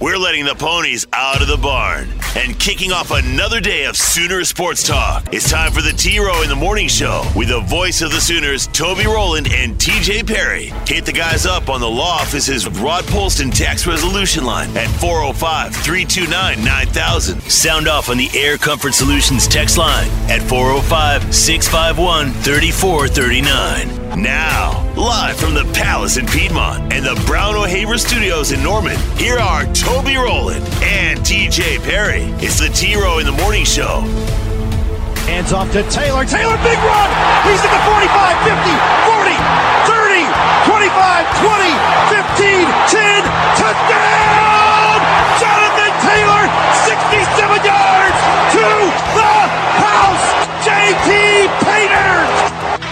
We're letting the ponies out of the barn and kicking off another day of Sooner Sports Talk. It's time for the T Row in the Morning Show with the voice of the Sooners, Toby Rowland and TJ Perry. Hit the guys up on the law office's Rod Polston tax resolution line at 405 329 9000. Sound off on the Air Comfort Solutions text line at 405 651 3439. Now, live from the Palace in Piedmont and the Brown O'Haver Studios in Norman, here are Toby Rowland and TJ Perry. It's the T Row in the Morning Show. Hands off to Taylor. Taylor, big run. He's at the 45, 50, 40, 30, 25, 20, 15, 10. Touchdown! Jonathan Taylor, 67 yards to the house. JT Painter.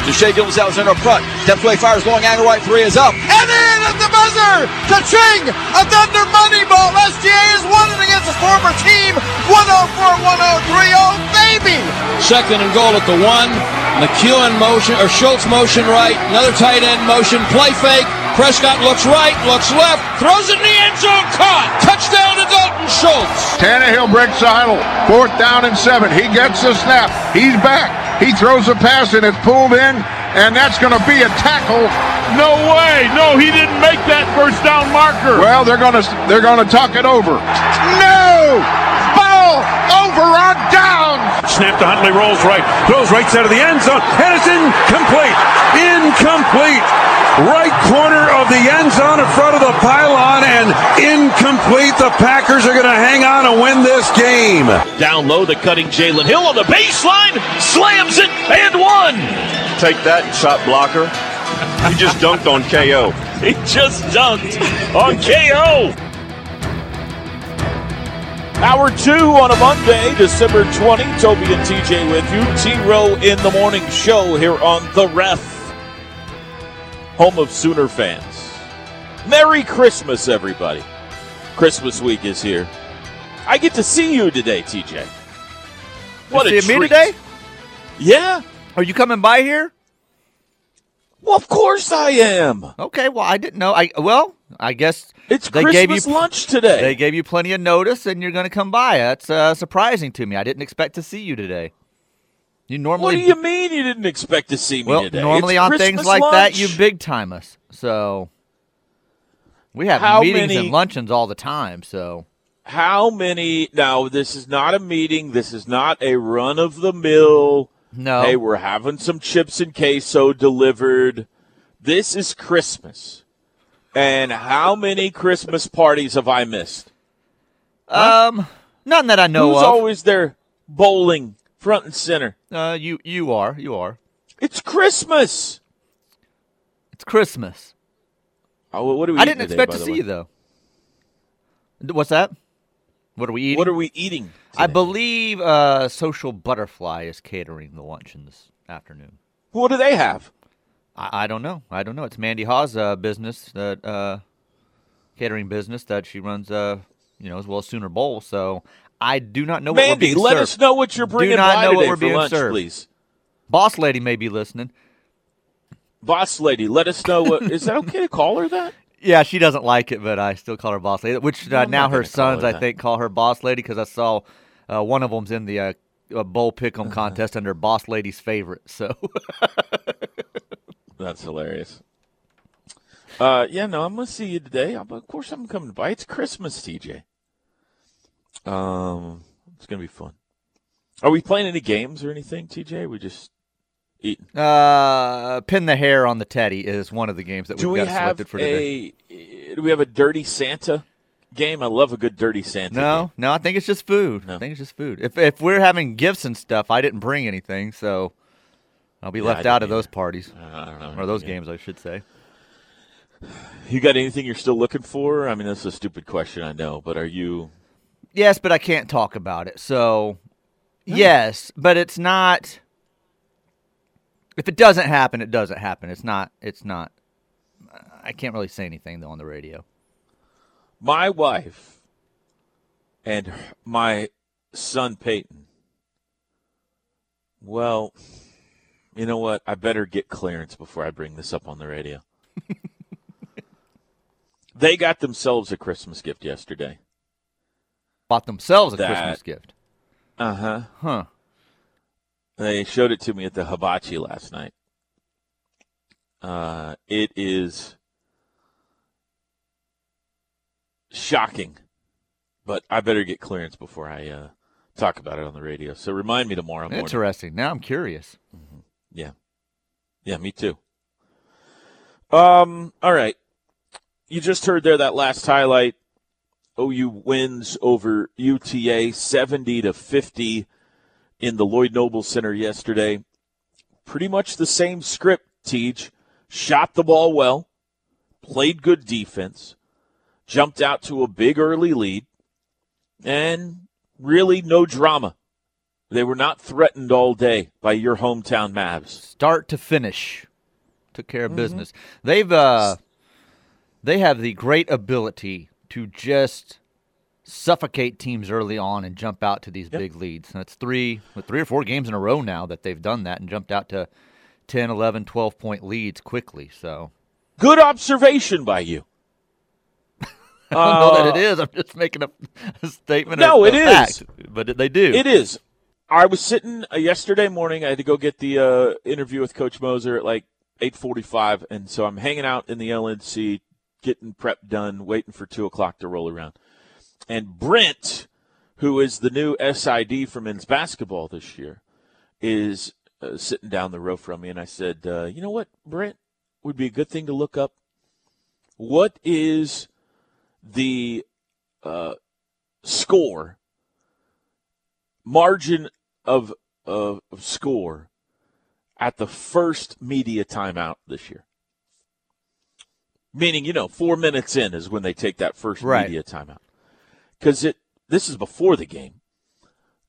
Deshae Gilmes in up front. Depth way fires long angle right three is up. And in at the buzzer! Ka-ching! A Thunder money ball. SGA is winning against his former team. 104-103. Oh, baby! Second and goal at the one. McEwen motion, or Schultz motion right. Another tight end motion. Play fake. Prescott looks right, looks left, throws it in the end zone, caught. Touchdown to Dalton Schultz. Tannehill breaks the huddle. Fourth down and seven. He gets the snap. He's back. He throws a pass and it's pulled in, and that's going to be a tackle. No way! No, he didn't make that first down marker. Well, they're going to they're going to talk it over. No! Ball over on down. Snap to Huntley, rolls right, throws right side of the end zone, and it's incomplete. Incomplete. Right corner of the end zone in front of the pylon, and incomplete. The Packers are going to hang on and win this game. Down low, the cutting Jalen Hill on the baseline, slams it, and one. Take that, shot blocker. He just dunked on KO. He just dunked on KO. Hour two on a Monday, December 20. Toby and TJ with you. T Row in the morning show here on The Ref, home of Sooner fans. Merry Christmas, everybody. Christmas week is here. I get to see you today, TJ. What you a see me today? Yeah. Are you coming by here? Well, of course I am. Okay, well I didn't know. I well, I guess It's they Christmas gave you lunch today. They gave you plenty of notice, and you're going to come by. That's uh, surprising to me. I didn't expect to see you today. You normally. what do you mean you didn't expect to see me well today? normally It's on Christmas things like that you big time us. So we have How meetings many- and luncheons all the time. So How many? Now, this is not a meeting. This is not a run of the mill. no, Hey, we're having some chips and queso delivered. This is Christmas. And how many Christmas parties have I missed? um, none that I know Who's of. always there bowling front and center? uh, you you are you are. It's Christmas. It's Christmas. Oh, what are we I didn't today, expect to see way? you though. What's that? What are we eating? What are we eating? I believe uh, Social Butterfly is catering the luncheon this afternoon. What do they have? I, I don't know. I don't know. It's Mandy Hawes' uh, business that uh, catering business that she runs. Uh, you know, as well as Sooner Bowl. So I do not know what we're Mandy, being let served. us know what you're bringing not by know what we're being lunch, served. please. Boss lady may be listening. Boss lady, let us know what. Is that okay to call her that? Yeah, she doesn't like it, but I still call her boss lady. Which uh, now her sons, her I think, call her boss lady because I saw uh, one of them's in the uh, bowl Uh-huh. pick'em contest under boss lady's favorite. So That's hilarious. Uh, yeah, no, I'm gonna see you today. I'm- Of course, I'm coming by. It's Christmas, TJ. Um, it's gonna be fun. Are we playing any games or anything, TJ? We just eating. uh, pin the hair on the teddy is one of the games that we've we got have selected for today. a? Do we have a Dirty Santa game? I love a good Dirty Santa. No, game. no, I think it's just food. No. I think it's just food. If if we're having gifts and stuff, I didn't bring anything, so I'll be Yeah, left out of those parties I don't know. or those Yeah. games, I should say. You got anything you're still looking for? I mean, that's a stupid question, I know, but are you? Yes, but I can't talk about it. So, yes, but it's not. If it doesn't happen, it doesn't happen. It's not. It's not. I can't really say anything though on the radio. My wife and my son Peyton. Well, you know what? I better get clearance before I bring this up on the radio. they got themselves a Christmas gift yesterday. Bought themselves a That- Christmas gift. Uh huh. Huh. They showed it to me at the hibachi last night. Uh, it is shocking, but I better get clearance before I uh, talk about it on the radio. So remind me tomorrow morning. Interesting. Now I'm curious. Yeah. Yeah, me too. Um, all right. You just heard there that last highlight. OU wins over UTA 70 to 50 in the Lloyd Noble Center yesterday. Pretty much the same script, Teach. Shot the ball well, played good defense, jumped out to a big early lead, and really no drama. They were not threatened all day by your hometown Mavs. Start to finish, took care of Mm-hmm. business. They've uh, they have the great ability to just suffocate teams early on and jump out to these big leads. That's three, three or four games in a row now that they've done that and jumped out to 10, 11, 12 point leads quickly. So Good observation by you. I don't know Uh, that it is. I'm just making a, a statement. No, of, it of is. fact, but they do. It is. I was sitting uh, yesterday morning. I had to go get the uh, interview with Coach Moser at like 8:45, and so I'm hanging out in the LNC, getting prep done, waiting for two o'clock to roll around. And Brent, who is the new SID for men's basketball this year, is uh, sitting down the row from me, and I said, uh, "You know what, Brent, would be a good thing to look up. What is the uh, score?" margin of, of of score at the first media timeout this year. Meaning, you know, four minutes in is when they take that first Right. media timeout. Because it this is before the game.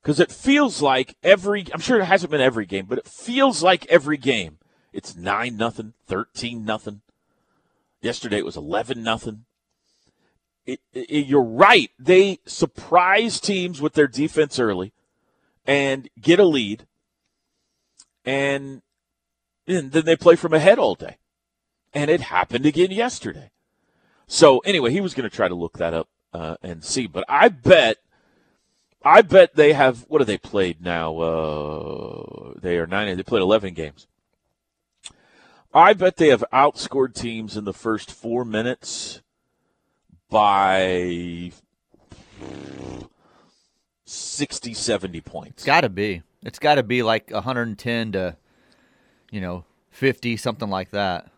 Because it feels like every I'm sure it hasn't been every game, but it feels like every game. It's nine nothing, thirteen nothing. Yesterday it was eleven nothing. It, it, you're right. They surprise teams with their defense early and get a lead, and, and then they play from ahead all day. And it happened again yesterday. So anyway, he was going to try to look that up uh, and see, but I bet, I bet they have. What have they played now? Uh, they are nine. They played eleven games. I bet they have outscored teams in the first four minutes by 60, 70 points. It's got to be. It's got to be like 110 to, you know, 50, something like that.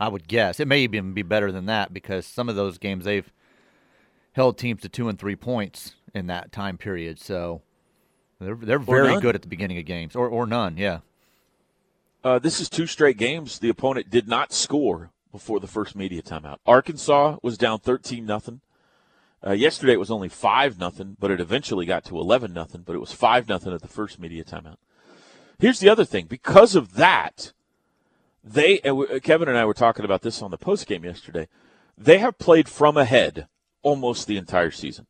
I would guess. It may even be better than that because some of those games they've held teams to two and three points in that time period. So they're they're very good at the beginning of games, or or none. Yeah. Uh, this is two straight games. The opponent did not score before the first media timeout. Arkansas was down 13 nothing. Uh, yesterday it was only 5 nothing, but it eventually got to 11 nothing, but it was 5 nothing at the first media timeout. Here's the other thing. Because of that, they Kevin and I were talking about this on the post game yesterday. They have played from ahead almost the entire season.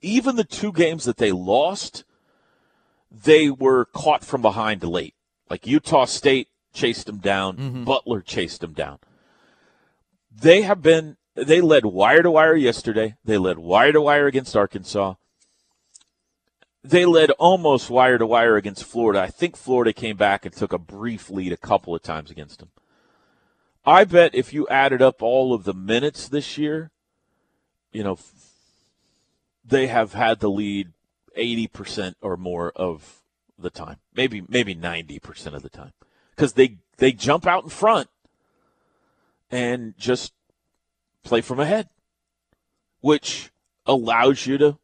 Even the two games that they lost, they were caught from behind late. Like Utah State chased them down, mm-hmm. Butler chased them down. They have been they led wire to wire yesterday. They led wire to wire against Arkansas. They led almost wire to wire against Florida. I think Florida came back and took a brief lead a couple of times against them. I bet if you added up all of the minutes this year, you know, they have had the lead 80% or more of the time. Maybe maybe 90% of the time. Cuz they they jump out in front and just play from ahead, which allows you to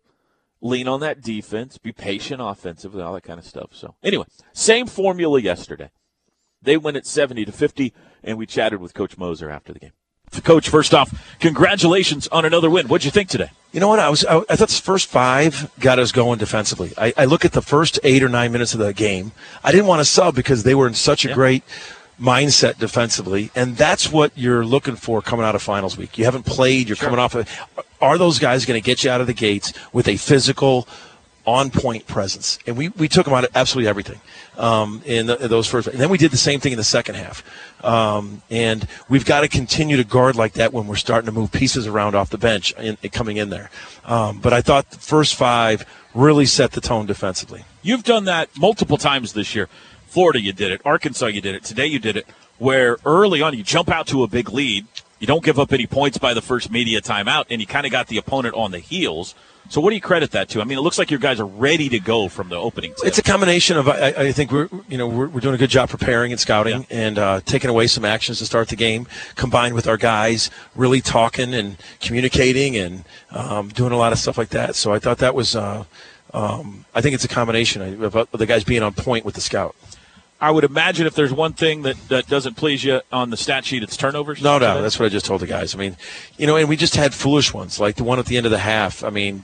lean on that defense, be patient offensively, all that kind of stuff. So, anyway, same formula yesterday. They win at 70 to 50 and we chatted with coach Moser after the game. Coach, first off, congratulations on another win. What'd you think today? You know what? I was I, I thought the first five got us going defensively. I, I look at the first eight or nine minutes of the game. I didn't want to sub because they were in such a great mindset defensively, and that's what you're looking for coming out of finals week. You haven't played. You're coming off. of Are those guys going to get you out of the gates with a physical? on point presence, and we, we took them out of absolutely everything um, in, the, in, those first. And then we did the same thing in the second half, um, and we've got to continue to guard like that when we're starting to move pieces around off the bench in coming in there. Um, but I thought the first five really set the tone defensively. You've done that multiple times this year. Florida, you did it. Arkansas, you did it. Today, you did it. Where early on you jump out to a big lead, you don't give up any points by the first media timeout, and you kind of got the opponent on the heels. So what do you credit that to? I mean, it looks like your guys are ready to go from the opening. Tip. It's a combination of I, I, think we're you know we're, we're doing a good job preparing and scouting yeah. and uh, taking away some actions to start the game, combined with our guys really talking and communicating and um, doing a lot of stuff like that. So I thought that was. Uh, um, I think it's a combination of, of the guys being on point with the scout. I would imagine if there's one thing that, that doesn't please you on the stat sheet, it's turnovers. No doubt. That's what I just told the guys. I mean, you know, and we just had foolish ones, like the one at the end of the half. I mean,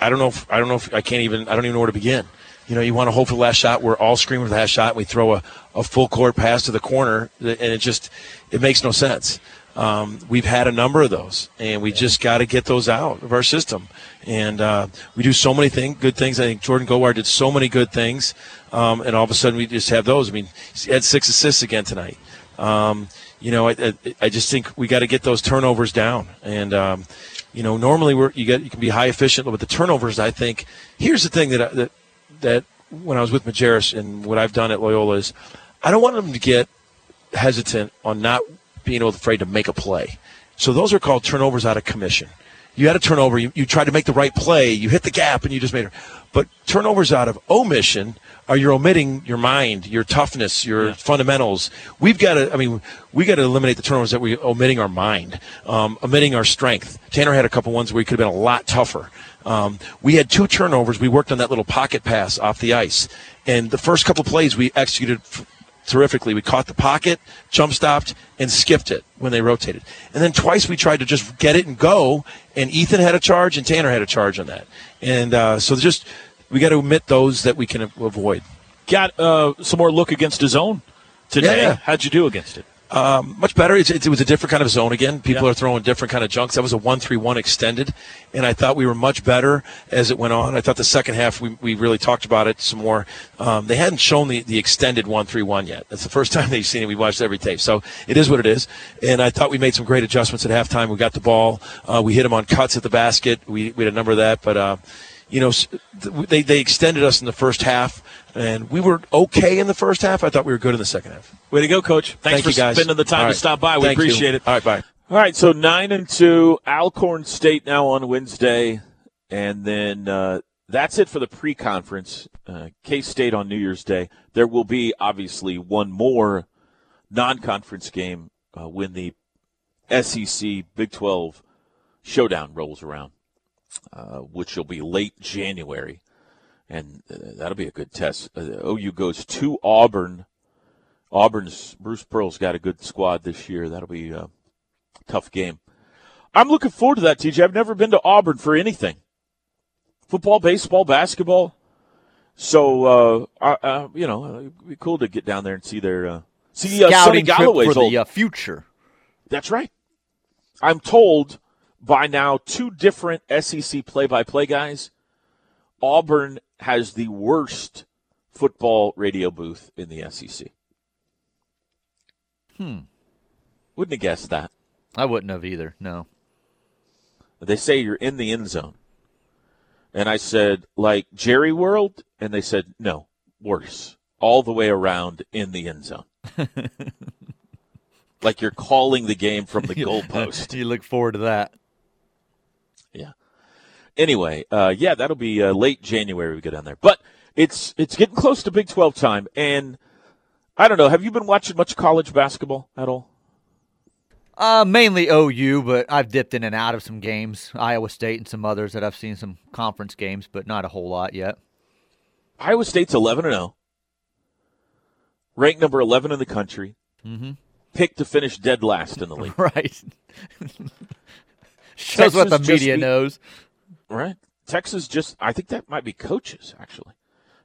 I don't know if I don't know if I can't even I don't even know where to begin. You know, you want to hope for the last shot. We're all screaming for the last shot. And we throw a, a full court pass to the corner, and it just it makes no sense. Um, we've had a number of those, and we just got to get those out of our system. And uh, we do so many things, good things. I think Jordan Goldwire did so many good things, um, and all of a sudden we just have those. I mean, he had six assists again tonight. Um, you know, I, I, I, just think we got to get those turnovers down. And um, you know, normally we're, you get you can be high efficient, but the turnovers, I think. Here's the thing that that that when I was with Majerus and what I've done at Loyola is, I don't want them to get hesitant on not being afraid to make a play. So those are called turnovers out of commission. You had a turnover, you, you tried to make the right play, you hit the gap, and you just made it. But turnovers out of omission are you're omitting your mind, your toughness, your yeah. fundamentals. We've got to, I mean, we got to eliminate the turnovers that we're omitting our mind, um, omitting our strength. Tanner had a couple ones where he could have been a lot tougher. Um, we had two turnovers. We worked on that little pocket pass off the ice. And the first couple plays we executed terrifically. We caught the pocket, jump stopped, and skipped it when they rotated. And then twice we tried to just get it and go, and Ethan had a charge and Tanner had a charge on that. And uh, so just we got to omit those that we can avoid. Got uh, some more look against his own today. Yeah, yeah. How'd you do against it? Um, much better. It, it, was a different kind of zone again. People yeah. are throwing different kind of junks. That was a one-three-one extended, and I thought we were much better as it went on. I thought the second half we, we really talked about it some more. Um, they hadn't shown the, the extended one-three-one yet. That's the first time they've seen it. We watched every tape, so it is what it is. And I thought we made some great adjustments at halftime. We got the ball. Uh, we hit them on cuts at the basket. We, we had a number of that, but. Uh, you know, they, they extended us in the first half, and we were okay in the first half. I thought we were good in the second half. Way to go, Coach! Thanks Thank for you guys. spending the time right. to stop by. We Thank appreciate you. it. All right, bye. All right, so nine and two, Alcorn State now on Wednesday, and then uh, that's it for the pre-conference. Uh, K State on New Year's Day. There will be obviously one more non-conference game uh, when the SEC Big Twelve showdown rolls around, uh, which will be late January and uh, that'll be a good test. Uh, OU goes to Auburn. Auburn's Bruce Pearl's got a good squad this year. That'll be a tough game. I'm looking forward to that, TJ. I've never been to Auburn for anything football, baseball, basketball. So, uh, uh, you know, it'd be cool to get down there and see their uh, see uh, Sonny Galloway's for old. the uh, future. That's right. I'm told by now two different SEC play-by-play guys. Auburn has the worst football radio booth in the SEC. Hmm. Wouldn't have guessed that. I wouldn't have either. No. They say you're in the end zone. And I said, like Jerry World? And they said, no, worse. All the way around in the end zone. like you're calling the game from the goalpost. Do you look forward to that. Anyway, uh, yeah, that'll be uh, late January we go down there. But it's it's getting close to Big 12 time, and I don't know. Have you been watching much college basketball at all? Uh, mainly OU, but I've dipped in and out of some games. Iowa State and some others that I've seen some conference games, but not a whole lot yet. Iowa State's 11 and 0, ranked number 11 in the country. Mm-hmm. Picked to finish dead last in the league. right. Shows Texas what the media beat, knows. Right. Texas just, I think that might be coaches, actually.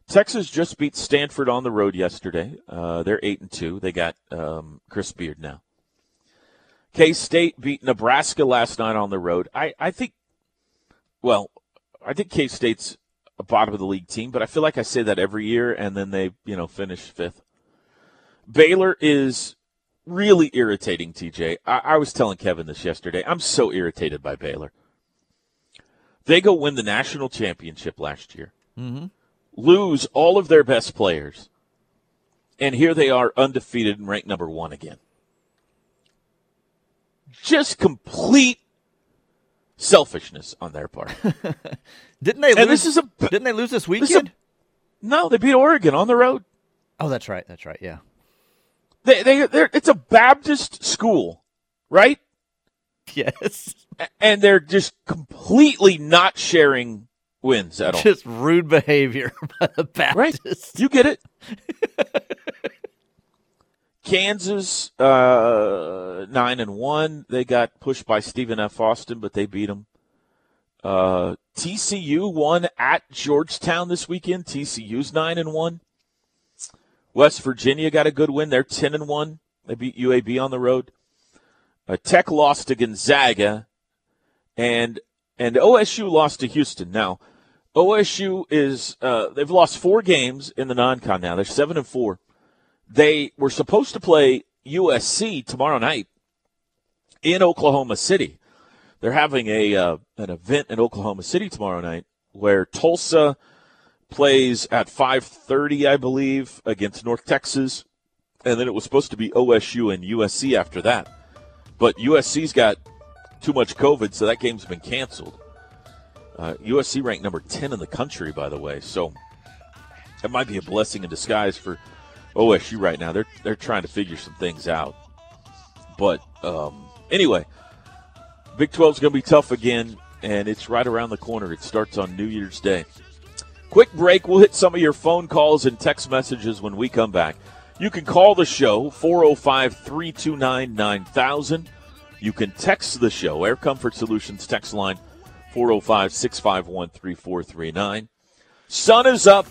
Texas just beat Stanford on the road yesterday. Uh, they're 8 and 2. They got um, Chris Beard now. K State beat Nebraska last night on the road. I, I think, well, I think K State's a bottom of the league team, but I feel like I say that every year, and then they, you know, finish fifth. Baylor is really irritating, TJ. I, I was telling Kevin this yesterday. I'm so irritated by Baylor. They go win the national championship last year, Mm-hmm. lose all of their best players, and here they are undefeated and ranked number one again. Just complete selfishness on their part. Didn't they And lose? this is a- didn't they lose this This a- weekend? no, they beat Oregon on the road. oh, that's right. That's right. Yeah. They, they, it's a Baptist school, right? Yes. And they're just completely not sharing wins at all. Just rude behavior by the Baptists. You get it. Kansas uh, nine and one. They got pushed by Stephen F. Austin, but they beat them. Uh, TCU won at Georgetown this weekend. TCU's nine and one. West Virginia got a good win. They're ten and one. They beat UAB on the road. Uh, Tech lost to Gonzaga, and and OSU lost to Houston. Now, OSU is uh, they've lost four games in the non-con now. They're seven and four. They were supposed to play USC tomorrow night in Oklahoma City. They're having a uh, an event in Oklahoma City tomorrow night where Tulsa plays at 5:30, I believe, against North Texas, and then it was supposed to be OSU and USC after that. But USC's got too much COVID, so that game's been canceled. Uh, USC ranked number 10 in the country, by the way, so that might be a blessing in disguise for OSU right now. They're they're trying to figure some things out. But um, anyway, Big 12 is going to be tough again, and it's right around the corner. It starts on New Year's Day. Quick break. We'll hit some of your phone calls and text messages when we come back. You can call the show 405 329 9000. You can text the show, Air Comfort Solutions text line 405 651 3439. Sun is up.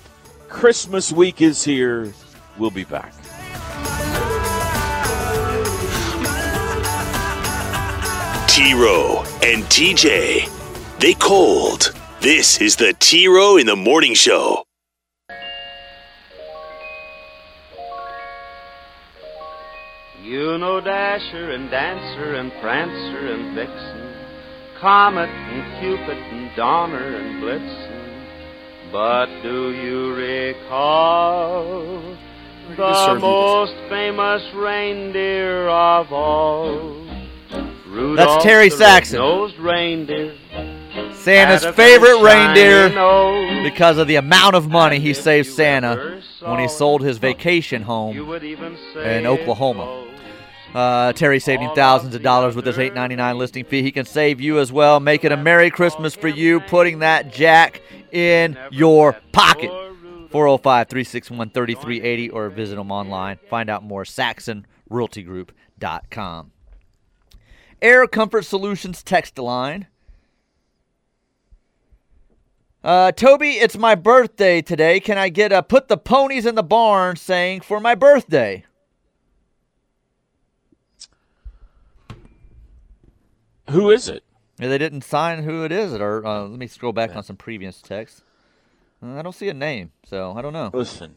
Christmas week is here. We'll be back. T Row and TJ. They cold. This is the T Row in the Morning Show. You know Dasher and Dancer and Prancer and Vixen, Comet and Cupid and Donner and Blitzen. But do you recall the most famous reindeer of all? Rudolph Terry Saxon. Reindeer. Santa's favorite reindeer nose. because of the amount of money he saved Santa when he sold his vacation home. would even say in Oklahoma. Uh, Terry saving thousands of dollars with his $8.99 listing fee. He can save you as well. Make it a Merry Christmas for you, putting that jack in your pocket. 405 361 3380 or visit them online. Find out more. SaxonRealtyGroup.com. Air Comfort Solutions text line. Uh, Toby, it's my birthday today. Can I get a put the ponies in the barn saying for my birthday? Who is it? Yeah, they didn't sign who it is. Or uh, let me scroll back on some previous texts. Uh, I don't see a name, so I don't know. Listen,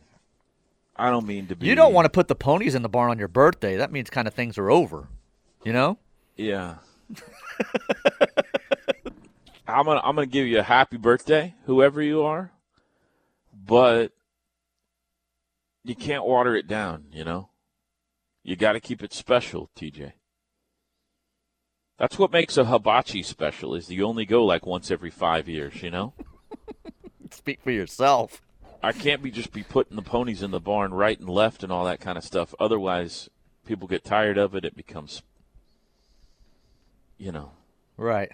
I don't mean to be. You don't want to put the ponies in the barn on your birthday. That means kind of things are over. You know? Yeah. I'm gonna I'm gonna give you a happy birthday, whoever you are, but you can't water it down. You know, you got to keep it special, TJ. That's what makes a hibachi special. Is you only go like once every five years. You know, Speak for yourself. I can't be just be putting the ponies in the barn right and left and all that kind of stuff. Otherwise, people get tired of it. It becomes, you know. Right.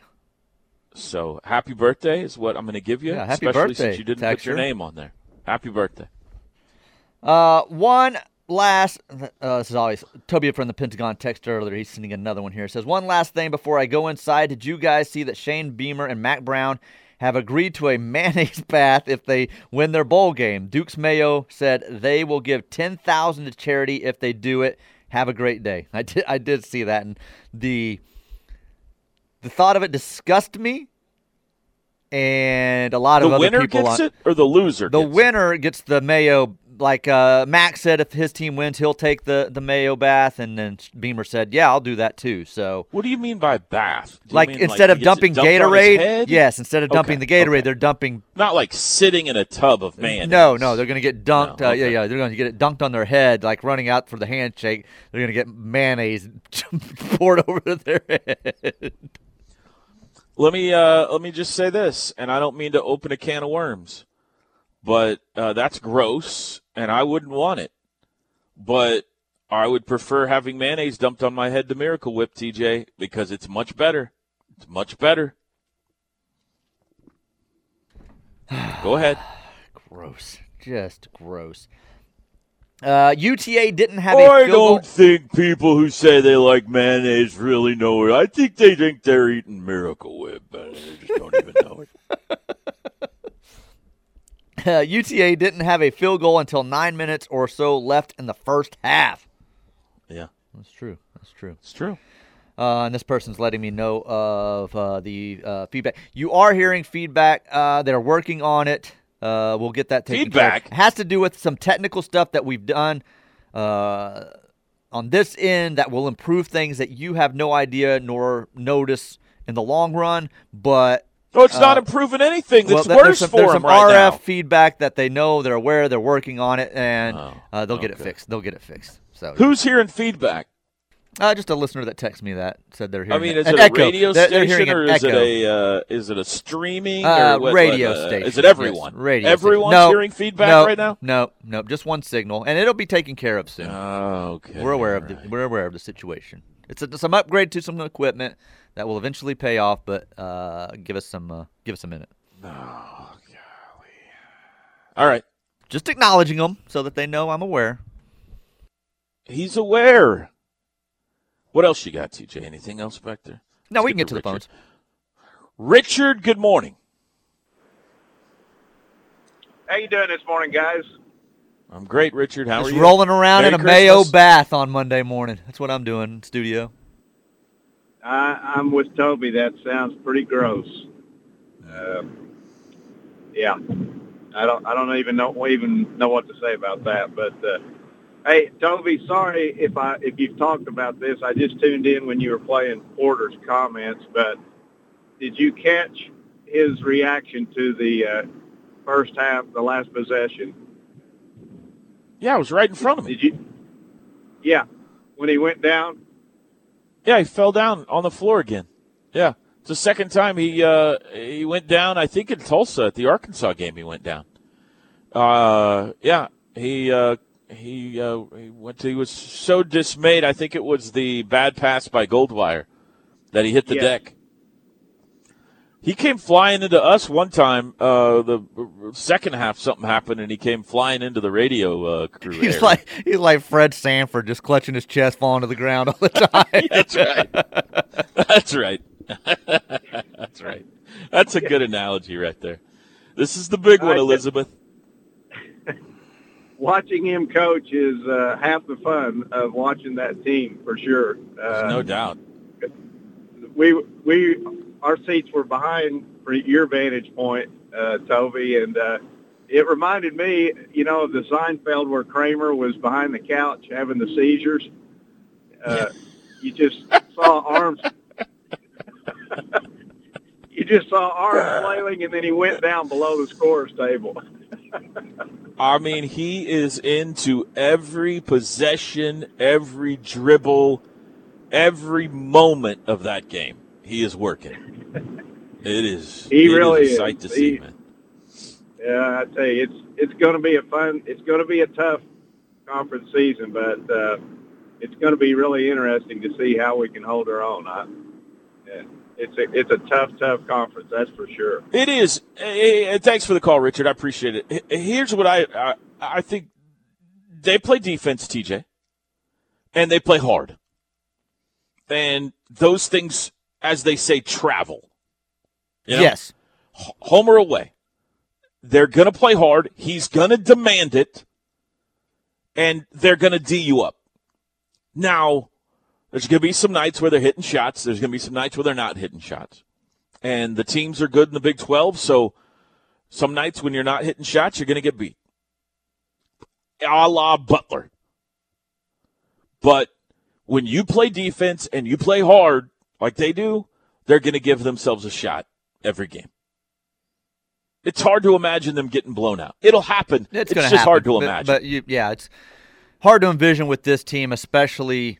So happy birthday is what I'm going to give you. Yeah, happy especially birthday, since you didn't put your name on there. Happy birthday. Uh, one last. Uh, this is always Toby from the Pentagon text earlier. He's sending another one here. It says one last thing before I go inside. Did you guys see that Shane Beamer and Mack Brown have agreed to a mayonnaise bath if they win their bowl game? Dukes Mayo said they will give ten thousand to charity if they do it. Have a great day. I did. I did see that, and the the thought of it disgusted me. and a lot the of other winner people gets on, it, or the loser. The gets winner gets the Mayo. Like uh, Max said, if his team wins, he'll take the, the Mayo bath, and then Beamer said, "Yeah, I'll do that too." So, What do you mean by bath? Like mean, instead he of dumping dumped on his Gatorade, yes, instead of dumping Okay, the Gatorade, okay. they're dumping. Not like sitting in a tub of mayonnaise. No, no, they're going to get dunked. No, uh, yeah, yeah, they're going to get it dunked on their head, like running out for the handshake. They're going to get mayonnaise poured over their head. Let me uh, let me just say this, and I don't mean to open a can of worms, but uh, that's gross, and I wouldn't want it. But I would prefer having mayonnaise dumped on my head to Miracle Whip, TJ, because it's much better. It's much better. Go ahead. gross, just gross. Uh, UTA didn't have a I don't think people who say they like mayonnaise really know it. I think they think they're eating Miracle Whip, but they just don't even know it. Uh, UTA didn't have a field goal until nine minutes or so left in the first half. Yeah, That's true. That's true. it's true. Uh, and this person's letting me know of uh, the uh, feedback. You are hearing feedback. Uh, they're working on it. Uh, we'll get that taken care of. Feedback? It has to do with some technical stuff that we've done uh, on this end that will improve things that you have no idea nor notice in the long run. But No, it's not Uh, improving anything. well, That's th- there's worse some, for them some right RF now. feedback that they know, they're aware, they're working on it, and Oh, uh, they'll get it fixed. They'll get it fixed. So Who's hearing feedback? Uh, just a listener that texted me that said they're hearing. I mean, an is it a echo. radio They're- they're station or is it a uh, is it a streaming Uh, or what, radio what, uh, station? Is it everyone? Yes, radio. Everyone's. No, hearing feedback no, right now. No, no, just one signal, and it'll be taken care of soon. Oh, okay. we're aware of the we're aware of the situation. It's a, some upgrade to some equipment that will eventually pay off, but uh, give us some uh, give us a minute. Oh, golly. All right. Just acknowledging them so that they know I'm aware. He's aware. What else you got, TJ? Anything else back there? No, Let's we can get to the Richard. phones. Richard, good morning. How you doing this morning, guys? I'm great, Richard. How Just are you? rolling around Merry in a Mayo bath on Monday morning. That's what I'm doing in studio. I, I'm with Toby. That sounds pretty gross. Uh, yeah, I don't. I don't even know even know what to say about that. But uh, hey, Toby, sorry if I if you've talked about this. I just tuned in when you were playing Porter's comments. But did you catch his reaction to the uh, first half, the last possession? Yeah, I was right in front of him. Did you? Yeah, when he went down. Yeah, he fell down on the floor again. Yeah, it's the second time he uh, he went down. I think in Tulsa at the Arkansas game, he went down. Uh, yeah, he uh, he uh, he went. To, he was so dismayed. I think it was the bad pass by Goldwire that he hit the Yes. deck. He came flying into us one time. Uh, the second half, something happened, and he came flying into the radio uh, crew. He's area. like he's like Fred Sanford, just clutching his chest, falling to the ground all the time. That's right. That's right. That's right. That's a good analogy right there. This is the big one, Elizabeth. watching him coach is uh, half the fun of watching that team for sure. There's Uh, no doubt. we we our seats were behind for your vantage point, uh, Toby, and uh, it reminded me, you know, of the Seinfeld where Kramer was behind the couch having the seizures. Uh, you just saw arms. you just saw arms flailing, and then he went down below the scorer's table. I mean, he is into every possession, every dribble, every moment of that game. He is working. It is. He it is really a is. sight to He- see, man. Yeah, I tell you, it's it's going to be a fun. It's going to be a tough conference season, but uh, it's going to be really interesting to see how we can hold our own. I, yeah, it's a it's a tough, tough conference, that's for sure. It is. Eh, thanks for the call, Richard. I appreciate it. Here's what I, I I think they play defense, TJ, and they play hard, and those things, as they say, travel. You know? Yes. H- home or away, they're going to play hard. He's going to demand it, and they're going to d you up. Now, there's going to be some nights where they're hitting shots. There's going to be some nights where they're not hitting shots. and the teams are good in the Big 12. So some nights when you're not hitting shots, you're going to get beat. A la Butler. But when you play defense and you play hard like they do, they're going to give themselves a shot every game. It's hard to imagine them getting blown out. It'll happen. It's, it's just happen, hard to but, imagine. But you, yeah, it's hard to envision with this team, especially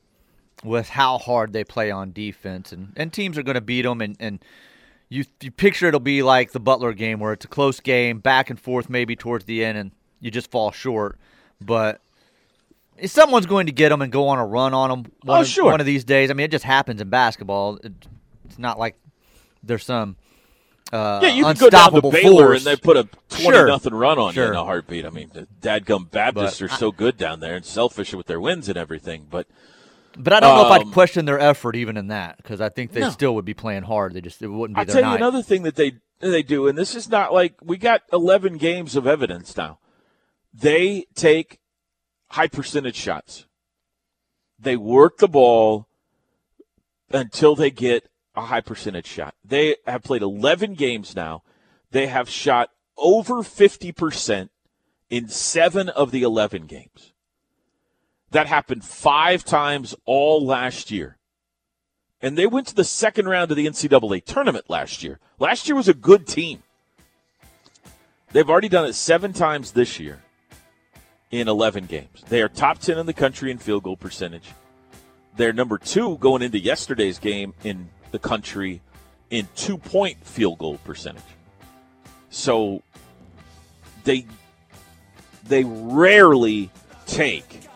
with how hard they play on defense, and, and teams are going to beat them. And, and you you picture it'll be like the Butler game, where it's a close game, back and forth, maybe towards the end, and you just fall short. But someone's going to get them and go on a run on them. One, oh, of, sure. One of these days. I mean, it just happens in basketball. It, it's not like there's some uh, yeah, you can go down to unstoppable Baylor force. and they put a twenty Sure. nothing run on you in a heartbeat. I mean, the dadgum Baptists But are so good down there and selfish with their wins and everything. But But I don't know if Um, I'd question their effort even in that because I think they No. still would be playing hard. They just it wouldn't be I'll their tell you another thing that they they do, and this is not like we got eleven games of evidence now. They take high percentage shots. They work the ball until they get a high percentage shot. They have played eleven games now. They have shot over fifty percent in seven of the eleven games. That happened five times all last year and they went to the second round of the NCAA tournament last year. Last year was a good team. They've already done it seven times this year in 11 games. They are top 10 in the country in field goal percentage. They're number two going into yesterday's game in the country in two point field goal percentage. So they they rarely take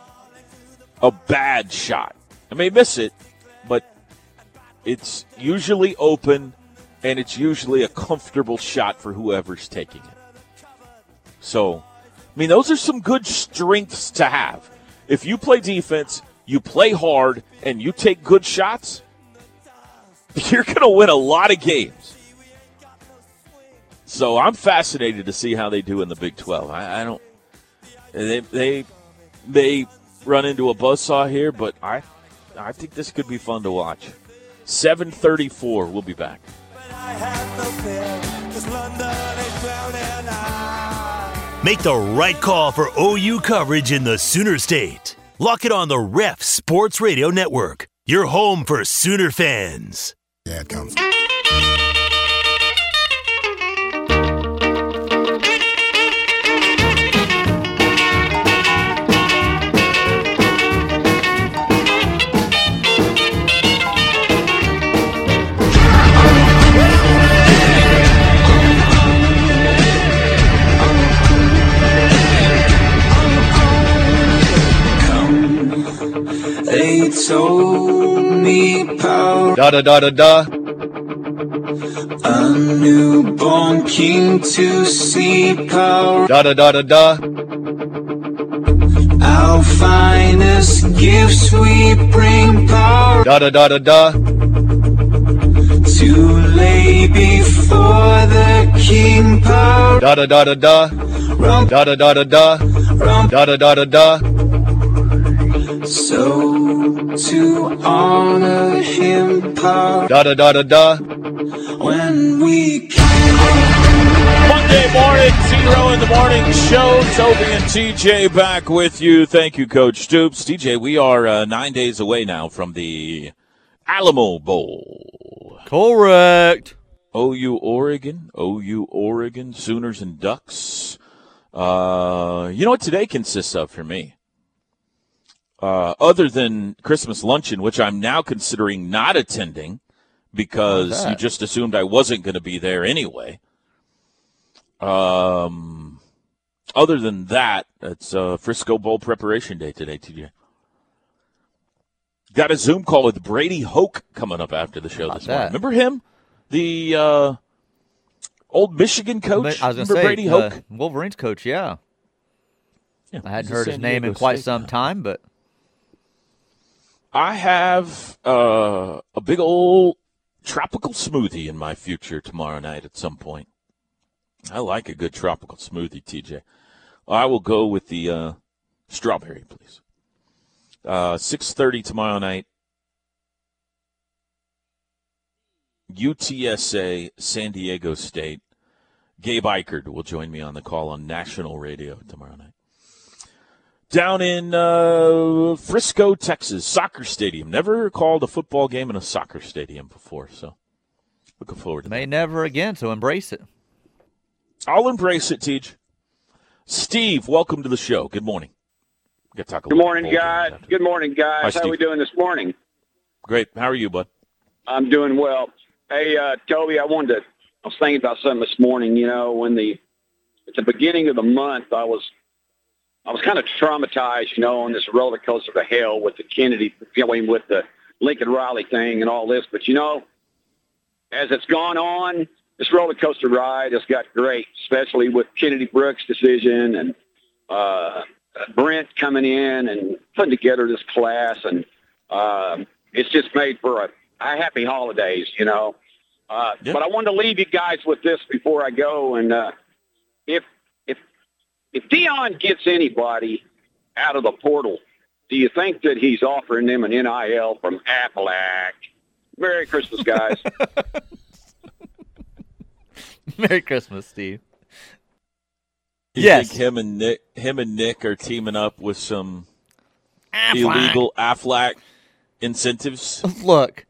a bad shot. I may miss it, but it's usually open and it's usually a comfortable shot for whoever's taking it. So, I mean, those are some good strengths to have. If you play defense, you play hard, and you take good shots, you're going to win a lot of games. So I'm fascinated to see how they do in the Big 12. I, I don't. They they may run into a buzzsaw here, but I I think this could be fun to watch. 734. We'll be back. Make the right call for OU coverage in the Sooner State. Lock it on the Ref Sports Radio Network, your home for Sooner fans. Yeah, it comes. Told me, pal, Da da da da da. a newborn king to see, power. Da da da da da. Our finest gifts we bring, power. Da da da da da. to lay before the king, power. Da da da da da. Rum, Da da da da da. rum. Da da da da da. So to honor him, pal, Da da da da da. when we Monday morning, T Row in the morning show. Toby and TJ back with you. Thank you, Coach Stoops. TJ, we are uh, nine days away now from the Alamo Bowl. Correct. OU Oregon, OU Oregon, Sooners and Ducks. Uh, you know what today consists of for me? Uh, other than Christmas luncheon, which I'm now considering not attending because you just assumed I wasn't going to be there anyway. Um, other than that, it's uh, Frisco Bowl preparation day today, TJ. Got a Zoom call with Brady Hoke coming up after the show this morning. Remember him? The uh, old Michigan coach? I was going Remember to say Brady Hoke? uh, Wolverines coach. Yeah, Yeah, I hadn't heard his name in quite State some time, but I have uh, a big old tropical smoothie in my future tomorrow night at some point. I like a good tropical smoothie, TJ. I will go with the uh, strawberry, please. Uh, Six thirty tomorrow night. UTSA, San Diego State. Gabe Eichert will join me on the call on national radio tomorrow night. Down in uh, Frisco, Texas, soccer stadium. Never called a football game in a soccer stadium before, so looking forward to May never again, so embrace it. I'll embrace it, Teach. Steve, welcome to the show. Good morning. We got talk a Good morning, guys. after. Good morning, Hi, guys. How Steve. we doing this morning? Great. How are you, bud? I'm doing well. Hey, uh, Toby, I wanted to. I was thinking about something this morning. You know, when the at the beginning of the month, I was I was kind of traumatized. You know, on this roller coaster to hell with the Kennedy, know, with the Lincoln Riley thing and all this. But you know, as it's gone on, this roller coaster ride has got great, especially with Kennedy Brooks' decision and uh, Brent coming in and putting together this class, and um, it's just made for a, a happy holidays, you know. Uh, But I wanted to leave you guys with this before I go, and uh, if if if Deion gets anybody out of the portal, do you think that he's offering them an NIL from Aflac? Merry Christmas, guys. Merry Christmas, Steve. You Yes. think him and Nick, him and Nick are teaming up with some Aflac. illegal Aflac incentives? Look,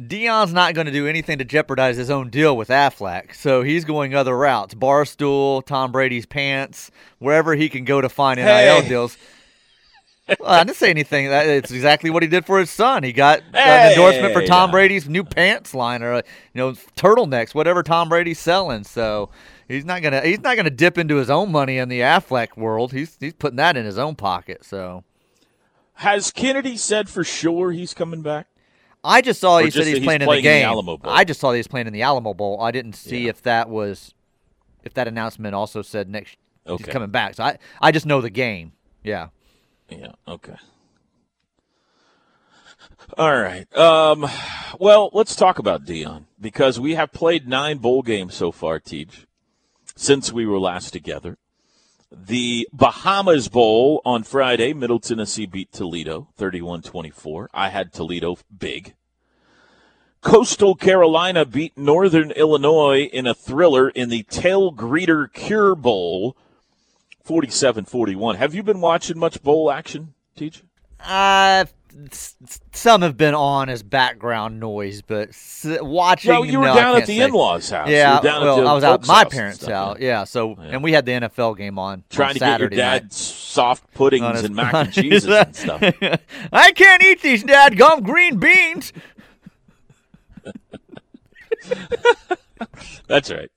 Deion's not going to do anything to jeopardize his own deal with Aflac, so he's going other routes. Barstool, Tom Brady's pants, wherever he can go to find NIL Hey. deals. Well, I didn't say anything. That- It's exactly what he did for his son. He got an endorsement for Tom now. Brady's new pants line, or you know, turtlenecks, whatever Tom Brady's selling. So he's not gonna he's not gonna dip into his own money in the Aflac world. He's he's putting that in his own pocket. So Has Kennedy said for sure he's coming back? I just saw Or he said he's, he's playing, in playing the in the game. Alamo Bowl? I just saw that he's playing in the Alamo Bowl. I didn't see if that was if that announcement also said next he's coming back. So I I just know the game. Yeah. Yeah. Okay. All right. Um, well, let's talk about Dion because we have played nine bowl games so far, Teach, since we were last together. The Bahamas Bowl on Friday, Middle Tennessee beat Toledo 31 24. I had Toledo big. Coastal Carolina beat Northern Illinois in a thriller in the Tailgreeter Cure Bowl 47 41. Have you been watching much bowl action, Teach? Uh some have been on as background noise, but s- watching. No, you were no, down at the say. in-laws' house. Yeah, were down at well, I was at my parents' house. Yeah, so Yeah. and we had the NFL game on Trying on to get your Saturday night. soft puddings his- and mac and cheeses and stuff. I can't eat these dadgum green beans. That's right.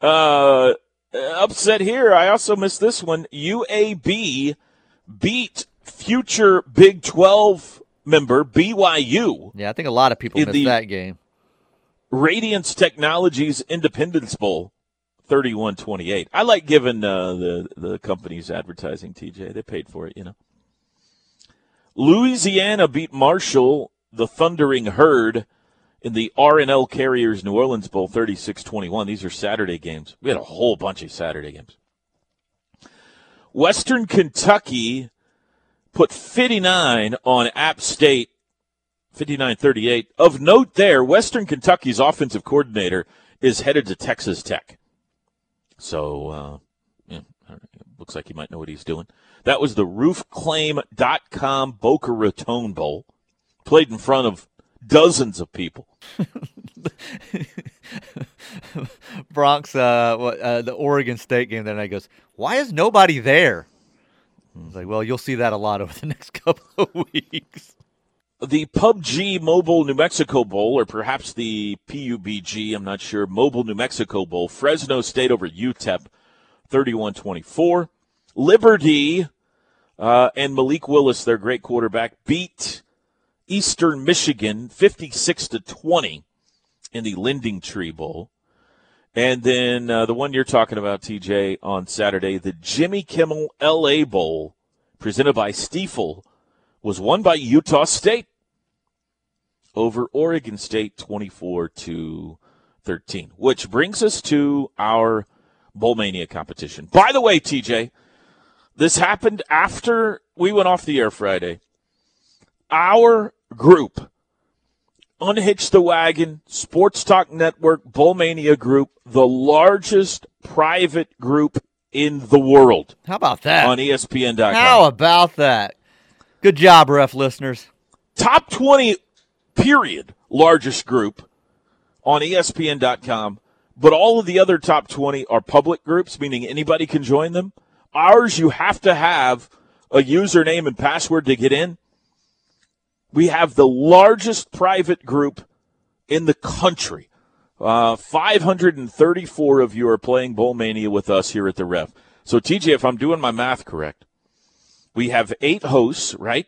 uh, upset here. I also missed this one. UAB beat future Big 12 member BYU. Yeah, I think a lot of people missed that game. Radiance Technologies Independence Bowl, 31-28. I like giving uh, the the companies advertising. TJ, they paid for it, you know. Louisiana beat Marshall, the Thundering Herd, in the R&L Carriers New Orleans Bowl, 36-21. These are Saturday games. We had a whole bunch of Saturday games. Western Kentucky put 59 on App State 59-38. Of note there, Western Kentucky's offensive coordinator is headed to Texas Tech. So, uh, yeah, looks like he might know what he's doing. That was the roofclaim.com Boca Raton Bowl. Played in front of dozens of people. Bronx, uh, uh, the Oregon State game that night goes, why is nobody there? I was like, well, you'll see that a lot over the next couple of weeks. The PUBG Mobile New Mexico Bowl, or perhaps the PUBG, I'm not sure, Mobile New Mexico Bowl, Fresno State over UTEP, 31 24. Liberty uh, and Malik Willis, their great quarterback, beat Eastern Michigan 56 to 20 in the LendingTree Bowl. And then uh, the one you're talking about, TJ, on Saturday, the Jimmy Kimmel LA Bowl, presented by Stifel, was won by Utah State over Oregon State 24 to 13, which brings us to our Bowl Mania competition. By the way, TJ, this happened after we went off the air Friday. Our group Unhitch the Wagon, Sports Talk Network, Bowl Mania Group, the largest private group in the world. How about that? On ESPN.com. How about that? Good job, ref listeners. Top 20, period, largest group on ESPN.com. But all of the other top 20 are public groups, meaning anybody can join them. Ours, you have to have a username and password to get in. We have the largest private group in the country. Uh, 534 of you are playing Bowl Mania with us here at the Ref. So, TJ, if I'm doing my math correct, we have eight hosts, right?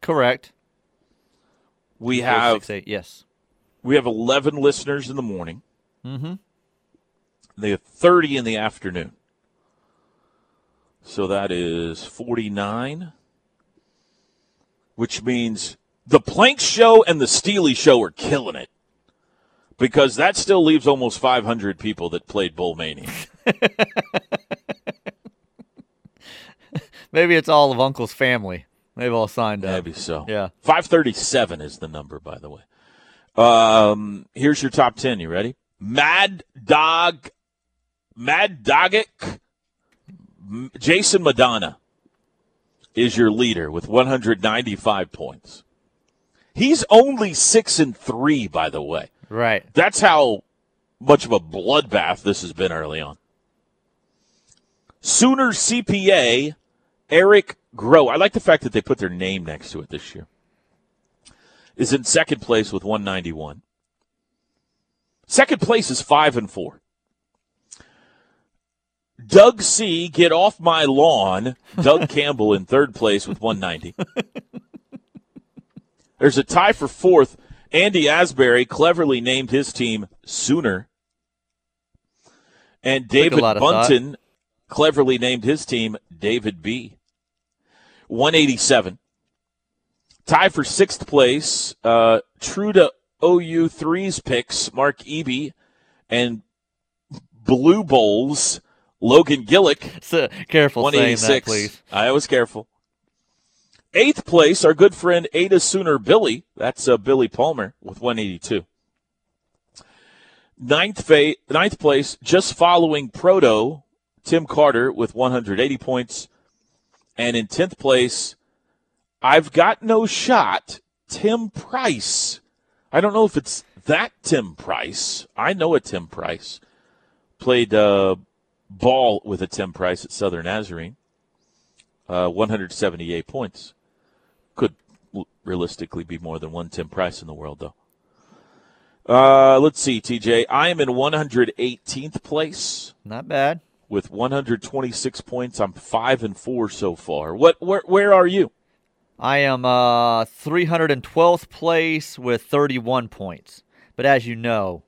Correct. We Four, have six, eight, yes. we have 11 listeners in the morning. Mm-hmm. They have 30 in the afternoon. So that is 49, which means the Plank Show and the Steely Show are killing it because that still leaves almost 500 people that played Bowl Mania. Maybe it's all of Uncle's family. They've all signed up. Maybe so. Yeah. 537 is the number, by the way. Um, here's your top 10. You ready? Mad Dog, Mad Dogic, M- Jason Madonna is your leader with 195 points. He's only six and three, by the way. Right. That's how much of a bloodbath this has been early on. Sooner CPA, Eric Grow. I like the fact that they put their name next to it this year. Is in second place with 191. Second place is five and four. Doug C. Get off my lawn. Doug Campbell in third place with 190. There's a tie for fourth. Andy Asbury cleverly named his team Sooner. And David thought. Bunton cleverly named his team David B. 187. Tie for sixth place. Uh, true to OU threes picks, Mark Eby and Blue Bowls, Logan Gillick. So, careful saying that, 186. please. I was careful. Eighth place, our good friend Ada Sooner Billy. That's uh, Billy Palmer with 182. Ninth, fa- ninth place, just following Proto, Tim Carter with 180 points. And in 10th place, I've got no shot, Tim Price. I don't know if it's that Tim Price. I know a Tim Price. Played uh, ball with a Tim Price at Southern Nazarene. Uh, 178 points. Could realistically be more than one Tim Price in the world, though. Uh, let's see, TJ. I am in 118th place Not bad. with 126 points. I'm five and four so far. What? Where? Where are you? I am uh 312th place with 31 points. But as you know,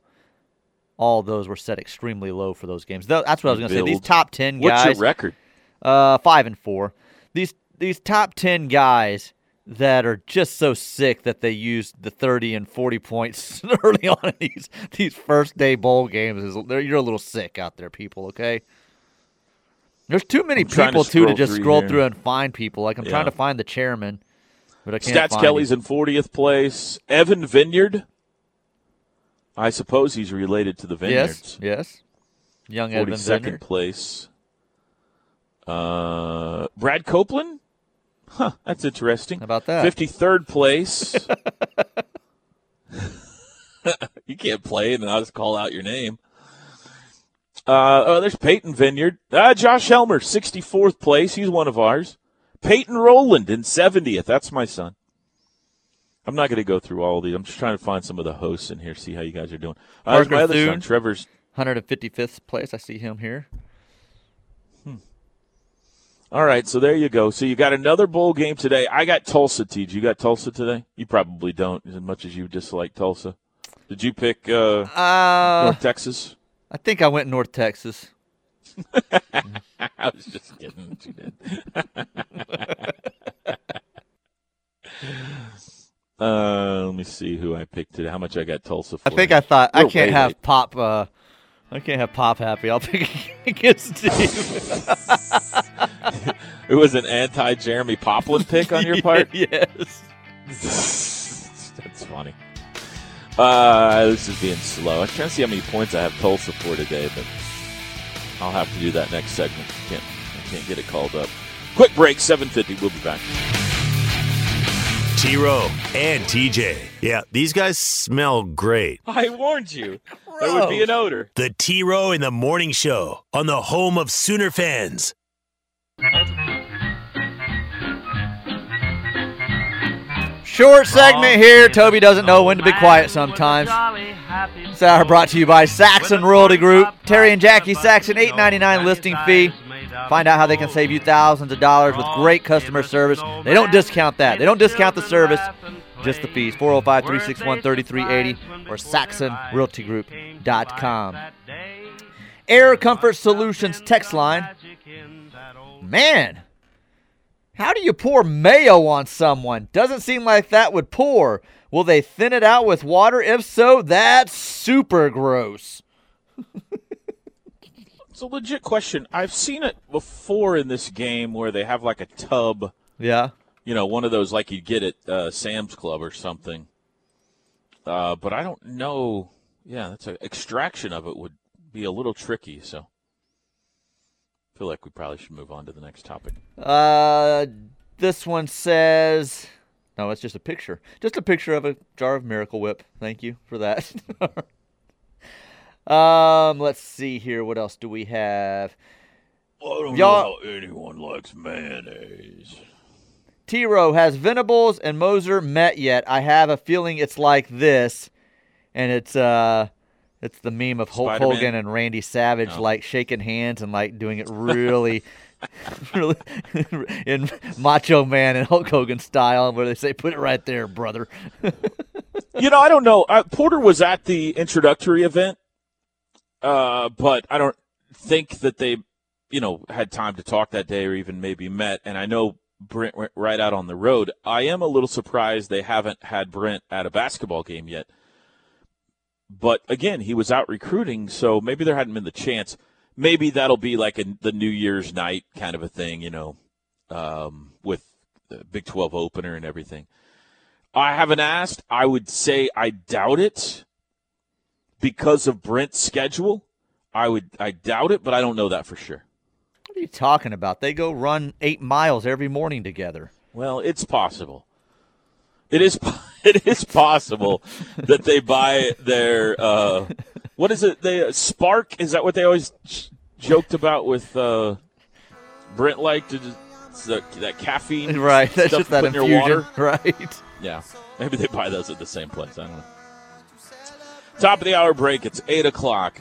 all those were set extremely low for those games. That's what I was going to say. These top 10 guys. What's your record? Uh, five and four. These these top ten guys that are just so sick that they used the thirty and forty points early on in these these first day bowl games. Is you're a little sick out there, people. Okay. There's too many I'm trying to people too to just through scroll here. through and find people. Like I'm Yeah. trying to find the chairman, but I can't. Stats Kelly's him. in 40th place. Evan Vineyard. I suppose he's related to the Vineyards. Yes. Yes. Young Evan 42nd Vineyard. place. Uh, Brad Copeland? Huh, that's interesting. How about that? 53rd place. you can't play and I'll just call out your name. Uh, oh, there's Peyton Vineyard. Uh, Josh Helmer, 64th place. He's one of ours. Peyton Rowland in 70th. That's my son. I'm not going to go through all of these. I'm just trying to find some of the hosts in here, see how you guys are doing. Uh, my other son, Trevor's 155th place. I see him here. All right, so there you go. So you got another bowl game today. I got Tulsa, TJ. You got Tulsa today? You probably don't, as much as you dislike Tulsa. Did you pick uh, Uh, North Texas? I think I went North Texas. I was just kidding. that You did. uh, let me see who I picked today. How much I got Tulsa for? I think I thought I We're can't have late. pop. Uh, I can't have pop happy. I'll pick against Steve. It was an anti Jeremy Poplin pick on your part. yes. That's funny. Uh, this is being slow. I'm trying to see how many points I have Tulsa for today, but I'll have to do that next segment. Can't I can't get it called up. Quick break, 7:50. We'll be back. T Row and TJ. Yeah, these guys smell great. I warned you. There would be an odor. The T Row in the Morning Show on the home of Sooner fans. Short segment here. Toby doesn't know when to be quiet sometimes. This hour brought to you by Saxon Realty Group. Terry and Jackie Saxon, eight ninety nine listing fee. Find out how they can save you thousands of dollars with great customer service. They don't discount that. They don't discount the service, just the fees. 405 361 3380 or SaxonRealtyGroup.com. Air Comfort Solutions text line. Man, how do you pour mayo on someone? Doesn't seem like that would pour. Will they thin it out with water? If so, that's super gross. It's a legit question. I've seen it before in this game where they have like a tub. Yeah. You know, one of those like you get at uh, Sam's Club or something. Uh, but I don't know. Yeah, that's a extraction of it would be a little tricky. So, I feel like we probably should move on to the next topic. Uh, this one says, no, it's just a picture. Just a picture of a jar of Miracle Whip. Thank you for that. um, let's see here. What else do we have? I don't Y'all- know how anyone likes mayonnaise. T Row has Venables and Moser met yet? I have a feeling it's like this, and it's uh, it's the meme of Hulk Spider-Man? Hogan and Randy Savage No. like shaking hands and like doing it really, really in Macho Man and Hulk Hogan style, where they say, "Put it right there, brother." you know, I don't know. Uh, Porter was at the introductory event, uh, but I don't think that they, you know, had time to talk that day or even maybe met. And I know Brent went right out on the road. I am a little surprised they haven't had Brent at a basketball game yet. But again, he was out recruiting, so maybe there hadn't been the chance. Maybe that'll be like a, the New Year's night kind of a thing, you know, um, with the Big 12 opener and everything. I haven't asked. I would say I doubt it because of Brent's schedule. I would I doubt it, but I don't know that for sure. What are you talking about? They go run eight miles every morning together. Well, it's possible. It is it is possible that they buy their uh, what is it? They Spark is that what they always j- joked about with uh, Brent like to that, that caffeine Right, that's just that put in your infusion, water. right? Yeah, maybe they buy those at the same place. I don't know. Top of the hour break. It's eight o'clock.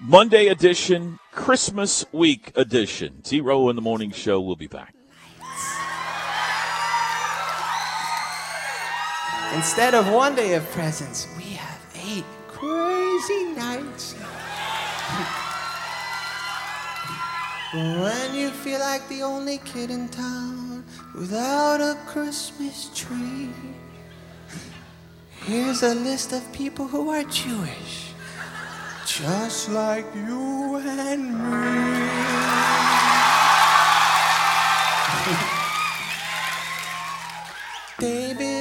Monday edition, Christmas week edition. T Row in the morning show. We'll be back. Instead of one day of presents, we have eight crazy nights. when you feel like the only kid in town without a Christmas tree, Here's a list of people who are Jewish, just like you and me. David.